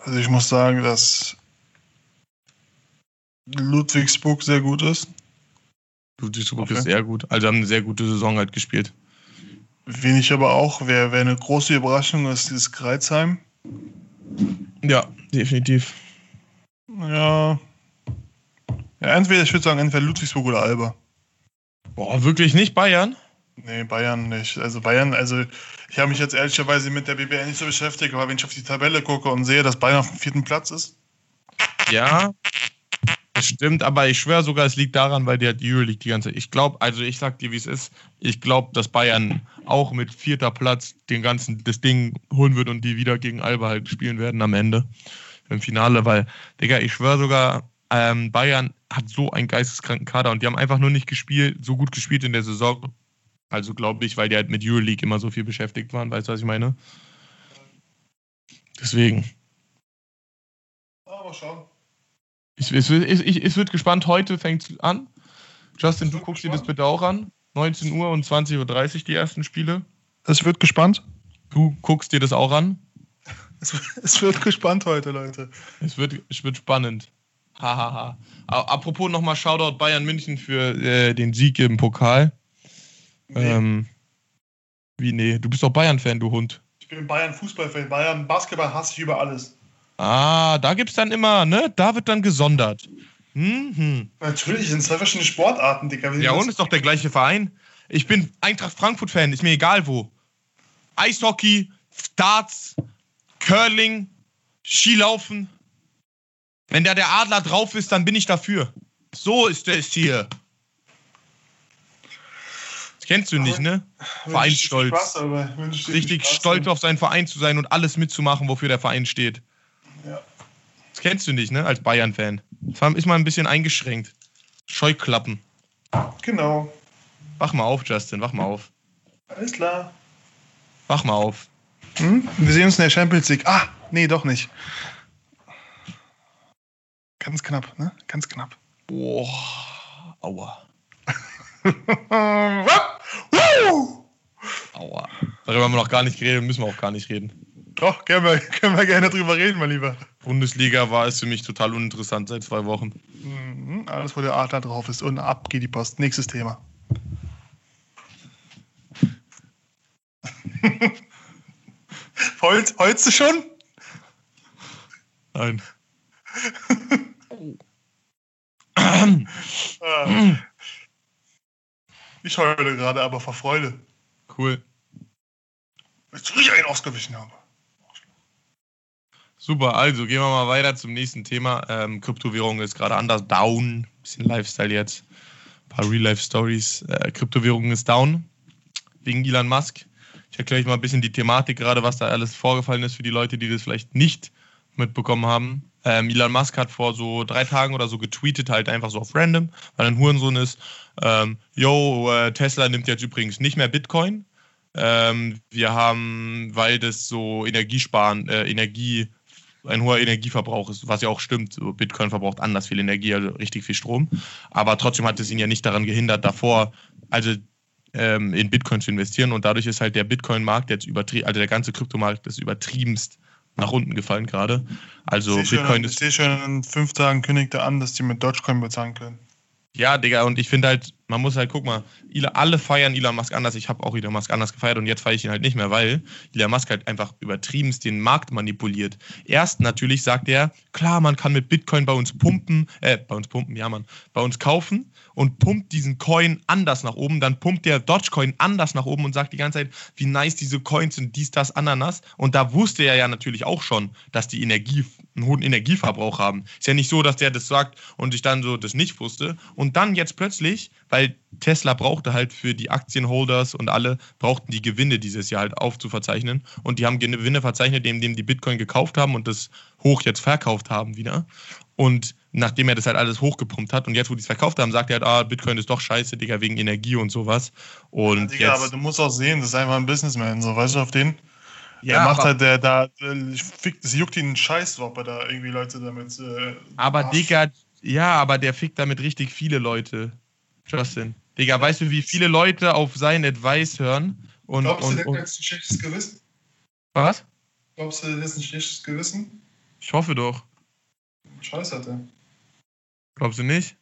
Also ich muss sagen, dass Ludwigsburg sehr gut ist. Ludwigsburg Okay. ist sehr gut. Also haben eine sehr gute Saison halt gespielt. Wen ich aber auch, wer, wer eine große Überraschung ist, dieses Kreuzheim. Ja, definitiv. Ja. ja entweder, ich würde sagen, entweder Ludwigsburg oder Alba. Boah, wirklich nicht Bayern? Nee, Bayern nicht. Also Bayern, also ich habe mich jetzt ehrlicherweise mit der BBL nicht so beschäftigt, aber wenn ich auf die Tabelle gucke und sehe, dass Bayern auf dem vierten Platz ist, Ja, stimmt, aber ich schwöre sogar, es liegt daran, weil der die Euroleague die ganze Ich glaube, also ich sag dir, wie es ist. Ich glaube, dass Bayern auch mit vierter Platz den ganzen, das Ding holen wird und die wieder gegen Alba halt spielen werden am Ende im Finale, weil, Digga, ich schwöre sogar, ähm, Bayern hat so einen geisteskranken Kader und die haben einfach nur nicht gespielt, so gut gespielt in der Saison. Also glaube ich, weil die halt mit Euroleague immer so viel beschäftigt waren, weißt du, was ich meine? Deswegen. aber schauen. Ich, es, wird- ich, ich, es wird gespannt, heute fängt es an. Justin, du guckst dir das gespannt. bitte auch an. 19 Uhr und 20.30 Uhr die ersten Spiele. Es wird gespannt. Du guckst dir das auch an. Es, es wird gespannt heute, Leute. Es wird, es wird spannend. Hahaha. A- Apropos nochmal Shoutout Bayern München für äh, den Sieg im Pokal. Ähm, wie, nee, du bist doch Bayern-Fan, du Hund. Ich bin Bayern Fußballfan. Bayern Basketball hasse ich über alles. Ah, da gibt's dann immer, ne? Da wird dann gesondert. Mhm. Natürlich, sind zwei verschiedene Sportarten, Digga. Ja, und ist doch der gleiche Verein. Ich bin Eintracht Frankfurt-Fan, ist mir egal wo. Eishockey, Darts, Curling, Skilaufen. Wenn da der Adler drauf ist, dann bin ich dafür. So ist es hier. Das kennst du nicht, ne? Vereinsstolz. Richtig stolz auf seinen Verein zu sein und alles mitzumachen, wofür der Verein steht. Das kennst du nicht, ne? Als Bayern-Fan. Ist mal ein bisschen eingeschränkt. Scheuklappen. Genau. Wach mal auf, Justin, wach mal auf. Alles klar. Wach mal auf. Hm? Wir sehen uns in der Champions League. Ah, nee, doch nicht. Ganz knapp, ne? Ganz knapp. Boah, aua, aua. Darüber haben wir noch gar nicht geredet, müssen wir auch gar nicht reden. Doch, können wir, können wir gerne drüber reden, mein Lieber. Bundesliga war es für mich total uninteressant seit zwei Wochen. Mhm, alles, wo der Adler drauf ist. Und ab geht die Post. Nächstes Thema. Heult, heulst du schon? Nein. Ah. Ich heule gerade, aber vor Freude. Cool. Jetzt ich einen ausgewichen habe. Super, also gehen wir mal weiter zum nächsten Thema. Ähm, Kryptowährung ist gerade anders down. Bisschen Lifestyle jetzt. Ein paar Real-Life-Stories. Äh, Kryptowährung ist down. Wegen Elon Musk. Ich erkläre euch mal ein bisschen die Thematik gerade, was da alles vorgefallen ist für die Leute, die das vielleicht nicht mitbekommen haben. Ähm, Elon Musk hat vor so drei Tagen oder so getweetet, halt einfach so auf random, weil er ein Hurensohn ist. Ähm, yo, äh, Tesla nimmt jetzt übrigens nicht mehr Bitcoin. Ähm, wir haben, weil das so Energiesparen, äh, Energie, ein hoher Energieverbrauch ist, was ja auch stimmt. Bitcoin verbraucht anders viel Energie, also richtig viel Strom. Aber trotzdem hat es ihn ja nicht daran gehindert, davor, also ähm, in Bitcoin zu investieren. Und dadurch ist halt der Bitcoin-Markt jetzt übertrieben, also der ganze Kryptomarkt ist übertriebenst nach unten gefallen gerade. Also ich Bitcoin schon, ich ist. sehe schon in fünf Tagen kündigt er an, dass die mit Dogecoin bezahlen können. Ja, Digga, und ich finde halt, man muss halt, guck mal, alle feiern Elon Musk anders. Ich habe auch Elon Musk anders gefeiert und jetzt feiere ich ihn halt nicht mehr, weil Elon Musk halt einfach übertriebenst den Markt manipuliert. Erst natürlich sagt er, klar, man kann mit Bitcoin bei uns pumpen, äh, bei uns pumpen, ja, man, bei uns kaufen und pumpt diesen Coin anders nach oben. Dann pumpt der Dogecoin anders nach oben und sagt die ganze Zeit, wie nice diese Coins sind, dies, das, Ananas. Und da wusste er ja natürlich auch schon, dass die Energie, einen hohen Energieverbrauch haben. Ist ja nicht so, dass der das sagt und ich dann so das nicht wusste. Und dann jetzt plötzlich, weil Tesla brauchte halt für die Aktienholders und alle brauchten die Gewinne dieses Jahr halt aufzuverzeichnen. Und die haben Gewinne verzeichnet, indem die Bitcoin gekauft haben und das hoch jetzt verkauft haben wieder. Und nachdem er das halt alles hochgepumpt hat und jetzt, wo die es verkauft haben, sagt er halt, ah, Bitcoin ist doch scheiße, Digga, wegen Energie und sowas. Und Digga, jetzt, aber du musst auch sehen, das ist einfach ein Businessman, so, weißt du, auf den. ja, der macht halt, der da, äh, es juckt ihn einen Scheiß, ob er da irgendwie Leute damit. Äh, aber Digga, ja, aber der fickt damit richtig viele Leute. Justin. Digga, weißt du, wie viele Leute auf sein Advice hören? Und, Glaubst du, und, der und hat ein schlechtes Gewissen? was? Glaubst du, der ist ein schlechtes Gewissen? Ich hoffe doch. Scheiß hat er. Glaubst du nicht?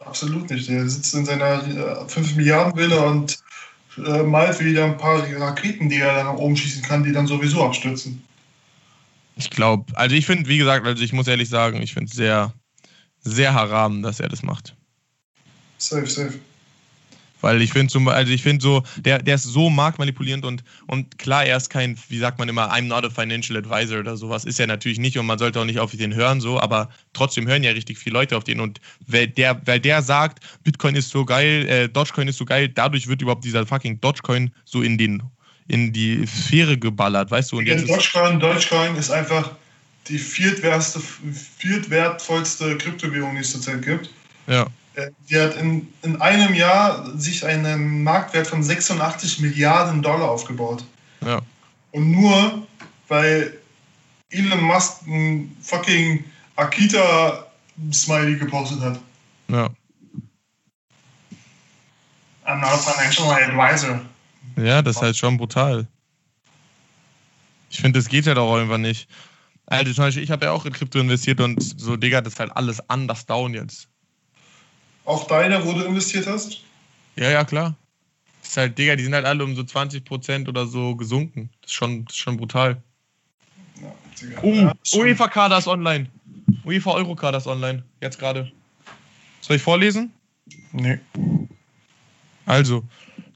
Absolut nicht. Der sitzt in seiner äh, 5 Milliarden Villa und äh, malt wieder ein paar Raketen, die er dann nach oben schießen kann, die dann sowieso abstürzen. Ich glaube, also ich finde, wie gesagt, also ich muss ehrlich sagen, ich finde es sehr, sehr haram, dass er das macht. Safe, safe. Weil ich finde zum also ich finde so, der, der ist so marktmanipulierend und, und klar, er ist kein, wie sagt man immer, I'm not a financial advisor oder sowas, ist er natürlich nicht und man sollte auch nicht auf den hören, so, aber trotzdem hören ja richtig viele Leute auf den und weil der, weil der sagt, Bitcoin ist so geil, äh, Dogecoin ist so geil, dadurch wird überhaupt dieser fucking Dogecoin so in den in die Sphäre geballert, weißt du? Und jetzt Dogecoin, Dogecoin ist einfach die viertwertste, viertwertvollste Kryptowährung, die es zurzeit gibt. ja, Die hat in, in einem Jahr sich einen Marktwert von 86 Milliarden Dollar aufgebaut. ja, Und nur weil Elon Musk ein fucking Akita-Smiley gepostet hat. ja. I'm not a financial advisor. Ja, das ist halt schon brutal. Ich finde, das geht halt auch einfach nicht. Also zum Beispiel, ich habe ja auch in Krypto investiert und so, Digga, das ist halt alles anders down jetzt. Auch deiner, wo du investiert hast? Ja, ja, klar. Das ist halt, Digga, die sind halt alle um so 20% oder so gesunken. Das ist schon, das ist schon brutal. Ja, Digga. Oh, Ja, schon. UEFA Kader ist online. UEFA Euro Kader ist online. Jetzt gerade. Soll ich vorlesen? Nee. Also,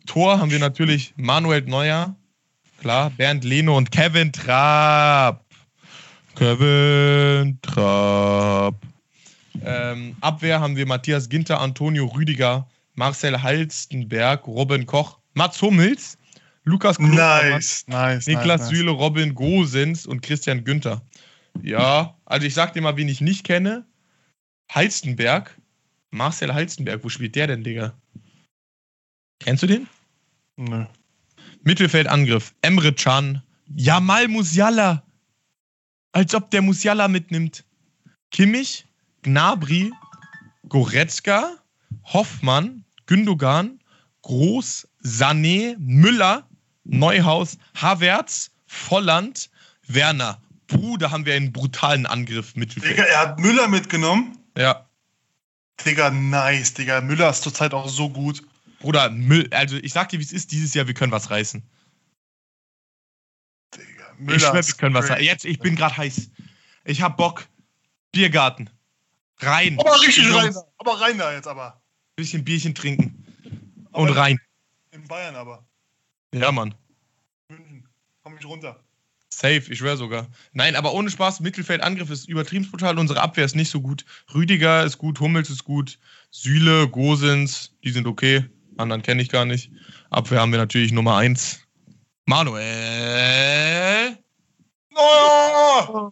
Tor haben wir natürlich Manuel Neuer, klar, Bernd Leno und Kevin Trapp. Kevin Trapp. Ähm, Abwehr haben wir Matthias Ginter, Antonio Rüdiger, Marcel Halstenberg, Robin Koch, Mats Hummels, Lukas Klostermann, Nice, nice. Niklas nice, Süle, Robin Gosens und Christian Günther. Ja, also ich sag dir mal, wen ich nicht kenne. Halstenberg. Marcel Halstenberg, wo spielt der denn, Digga? Kennst du den? Nö. Mittelfeldangriff. Emre Can. Jamal Musiala. Als ob der Musiala mitnimmt. Kimmich, Gnabry, Goretzka, Hoffmann, Gündogan, Groß, Sané, Müller, Neuhaus, Havertz, Volland, Werner. Puh, da haben wir einen brutalen Angriff Mittelfeld. Digga, er hat Müller mitgenommen. Ja, Digga, nice, Digga. Müller ist zurzeit auch so gut. Bruder, Müll, also ich sag dir, wie es ist, dieses Jahr, wir können was reißen. Digga, ich Müller schwör, wir können was reißen. Jetzt, ich bin gerade heiß. Ich hab Bock. Biergarten. Rein. Aber richtig rein da. Aber rein da jetzt aber. Bisschen Bierchen trinken. Aber Und rein. In Bayern aber. Ja, Mann. München. Komm ich runter. Safe, ich schwör sogar. Nein, aber ohne Spaß, Mittelfeldangriff ist übertrieben brutal. Unsere Abwehr ist nicht so gut. Rüdiger ist gut, Hummels ist gut, Süle, Gosens, die sind okay. Anderen kenne ich gar nicht. Abwehr haben wir natürlich Nummer 1. Manuel. Oh!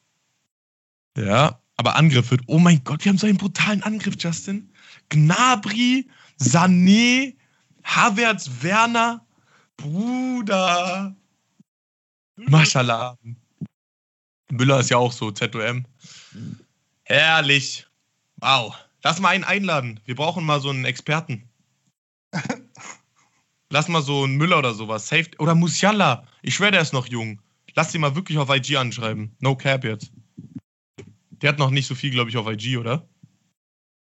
Ja, Aber Angriff wird. Oh mein Gott, wir haben so einen brutalen Angriff, Justin. Gnabry, Sané, Havertz, Werner. Bruder. Maschallah. Müller ist ja auch so, ZOM. Herrlich. Wow. Lass mal einen einladen. Wir brauchen mal so einen Experten. Lass mal so einen Müller oder sowas. Safe. Oder Musiala. Ich schwöre, der ist noch jung. Lass den mal wirklich auf IG anschreiben. No cap jetzt. Der hat noch nicht so viel, glaube ich, auf IG, oder?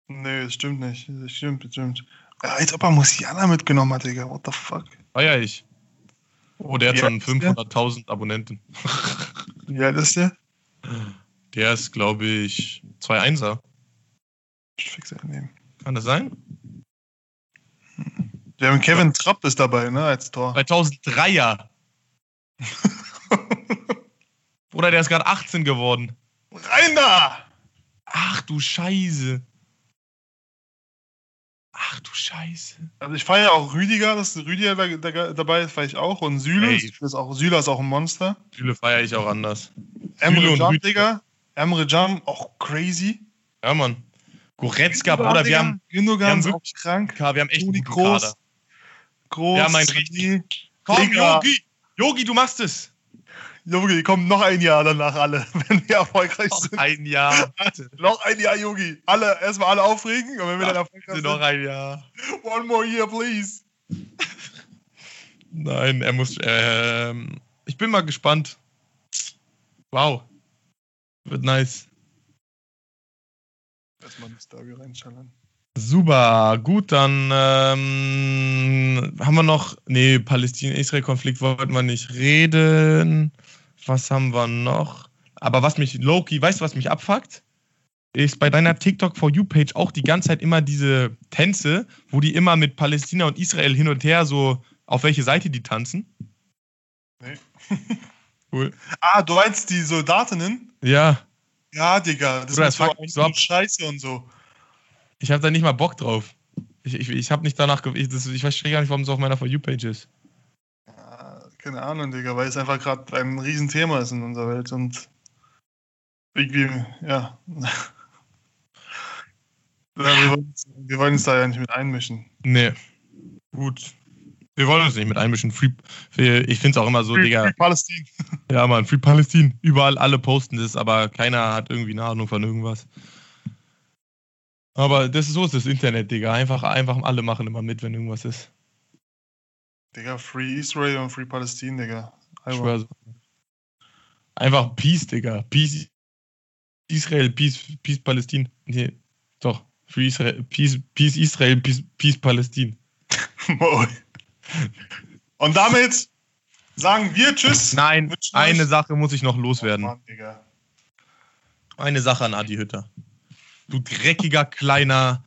Nee, das stimmt nicht. Das stimmt, das stimmt. Ja, als ob er Musiala mitgenommen hat, Digga. What the fuck? Feier ich. Oh, der hat schon alt ist der? 500.000 Abonnenten. Wie alt ist der? Der ist, glaube ich, 2-1er. Ich fix nehmen. Kann das sein? Wir haben Kevin Trapp ist dabei, ne, als Tor. 2003er. Oder der ist gerade 18 geworden. Rein da! Ach du Scheiße. Ach du Scheiße. Also ich feiere auch Rüdiger, dass Rüdiger da, da, dabei ist, feiere ich auch. Und Süle, Ey. ist auch, Süle ist auch ein Monster. Viele feiere ich auch anders. Emre und Can, Rüdiger. Digga. Emre Can, auch crazy. Ja, Mann. Goretzka, Bruder, wir haben, Gündogan wir haben ist auch wirklich- krank. wir haben echt einen Groß. Kader. Groß. Wir haben einen richtig- Komm. Yogi! Yogi, du machst es! Yogi, die kommen noch ein Jahr danach alle, wenn wir erfolgreich Noch sind. ein Jahr. Noch ein Jahr, Yogi. Alle, erstmal alle aufregen und wenn wir dann erfolgreich noch sind, ein Jahr. one more year, please. Nein, er muss. Ähm, ich bin mal gespannt. Wow. Wird nice. Erstmal eine Story reinschallern. Super, gut, dann ähm, haben wir noch. Nee, Palästina-Israel-Konflikt wollten wir nicht reden. Was haben wir noch? Aber was mich, Loki, weißt du, was mich abfuckt? Ist bei deiner TikTok for You-Page auch die ganze Zeit immer diese Tänze, wo die immer mit Palästina und Israel hin und her so auf welche Seite die tanzen. Nee. Cool. Ah, du meinst die Soldatinnen? Ja, Ja, Digga. Das Bruder, ist das so, so. Scheiße und so. ich habe da nicht mal Bock drauf. Ich, ich, ich habe nicht danach. Ich, das, ich weiß gar nicht, warum es auf meiner For You-Page ist. Keine Ahnung, Digga, weil es einfach gerade ein Riesenthema ist in unserer Welt und irgendwie, ja. wir, wollen, uns- wir wollen uns da ja nicht mit einmischen. Nee. Gut. Wir wollen uns nicht mit einmischen. Free, ich finde es auch immer so, Free- Digga. Free Palästin. Ja, Mann, Free Palestine. Überall alle posten das, aber keiner hat irgendwie eine Ahnung von irgendwas. Aber das ist so ist das Internet, Digga. Einfach, einfach alle machen immer mit, wenn irgendwas ist. Digga, Free Israel und Free Palästin, Digga. So. Einfach Peace, Digga. Peace Israel, Peace, Peace Palästin. Nee, doch. Free Israel, Peace, Peace Israel, Peace, Peace Palästin. Und damit sagen wir Tschüss. Nein, eine Sache muss ich noch loswerden. Mann, Digga. Eine Sache an Adi Hütter. Du dreckiger, kleiner,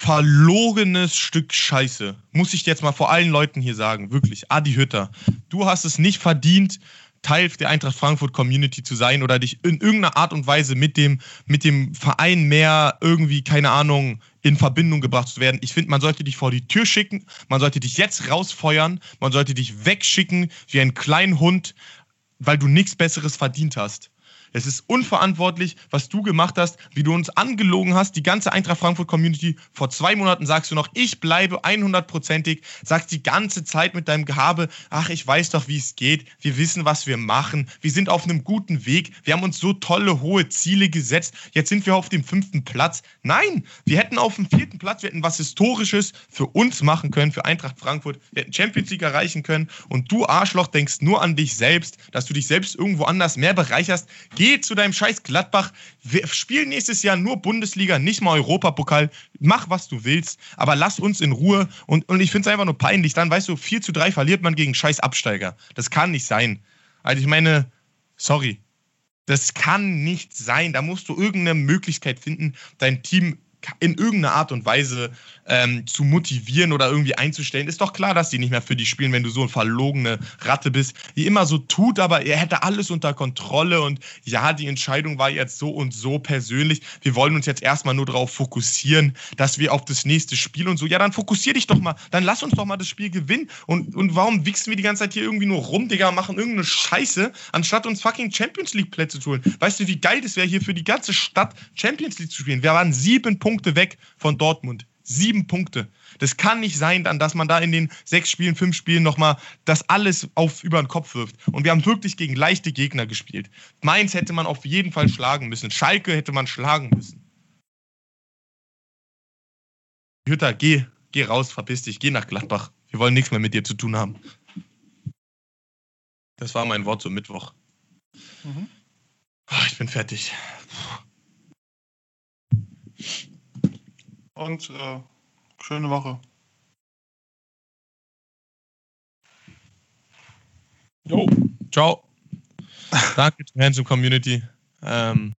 verlogenes Stück Scheiße. Muss ich jetzt mal vor allen Leuten hier sagen. Wirklich, Adi Hütter. Du hast es nicht verdient, Teil der Eintracht Frankfurt Community zu sein oder dich in irgendeiner Art und Weise mit dem, mit dem Verein mehr irgendwie, keine Ahnung, in Verbindung gebracht zu werden. Ich finde, man sollte dich vor die Tür schicken, man sollte dich jetzt rausfeuern, man sollte dich wegschicken wie ein kleinen Hund, weil du nichts Besseres verdient hast. Es ist unverantwortlich, was du gemacht hast, wie du uns angelogen hast, die ganze Eintracht Frankfurt Community. Vor zwei Monaten sagst du noch, ich bleibe 100%ig, sagst die ganze Zeit mit deinem Gehabe, ach, ich weiß doch, wie es geht, wir wissen, was wir machen, wir sind auf einem guten Weg, wir haben uns so tolle, hohe Ziele gesetzt, jetzt sind wir auf dem fünften Platz. Nein, wir hätten auf dem vierten Platz, wir hätten was Historisches für uns machen können, für Eintracht Frankfurt, wir hätten Champions League erreichen können und du Arschloch denkst nur an dich selbst, dass du dich selbst irgendwo anders mehr bereicherst. Geh zu deinem scheiß Gladbach, wir spielen nächstes Jahr nur Bundesliga, nicht mal Europapokal, mach was du willst, aber lass uns in Ruhe und, und ich finde es einfach nur peinlich, dann weißt du, 4 zu 3 verliert man gegen scheiß Absteiger. Das kann nicht sein. Also ich meine, sorry, das kann nicht sein. Da musst du irgendeine Möglichkeit finden, dein Team in irgendeiner Art und Weise ähm, zu motivieren oder irgendwie einzustellen. Ist doch klar, dass die nicht mehr für dich spielen, wenn du so eine verlogene Ratte bist, die immer so tut, aber er hätte alles unter Kontrolle und ja, die Entscheidung war jetzt so und so persönlich. Wir wollen uns jetzt erstmal nur darauf fokussieren, dass wir auf das nächste Spiel und so. Ja, dann fokussier dich doch mal, dann lass uns doch mal das Spiel gewinnen. Und, und warum wichsen wir die ganze Zeit hier irgendwie nur rum, Digga, machen irgendeine Scheiße, anstatt uns fucking Champions League Plätze zu holen? Weißt du, wie geil das wäre, hier für die ganze Stadt Champions League zu spielen? Wir waren sieben Punkte weg von Dortmund. Sieben Punkte. Das kann nicht sein, dann, dass man da in den sechs Spielen, fünf Spielen nochmal das alles auf über den Kopf wirft. Und wir haben wirklich gegen leichte Gegner gespielt. Mainz hätte man auf jeden Fall schlagen müssen. Schalke hätte man schlagen müssen. Hütter, geh, geh raus, verpiss dich, geh nach Gladbach. Wir wollen nichts mehr mit dir zu tun haben. Das war mein Wort zum Mittwoch. Mhm. Ah, Ich bin fertig. Und äh, schöne Woche. Jo. Ciao. Danke, und Community. Ähm,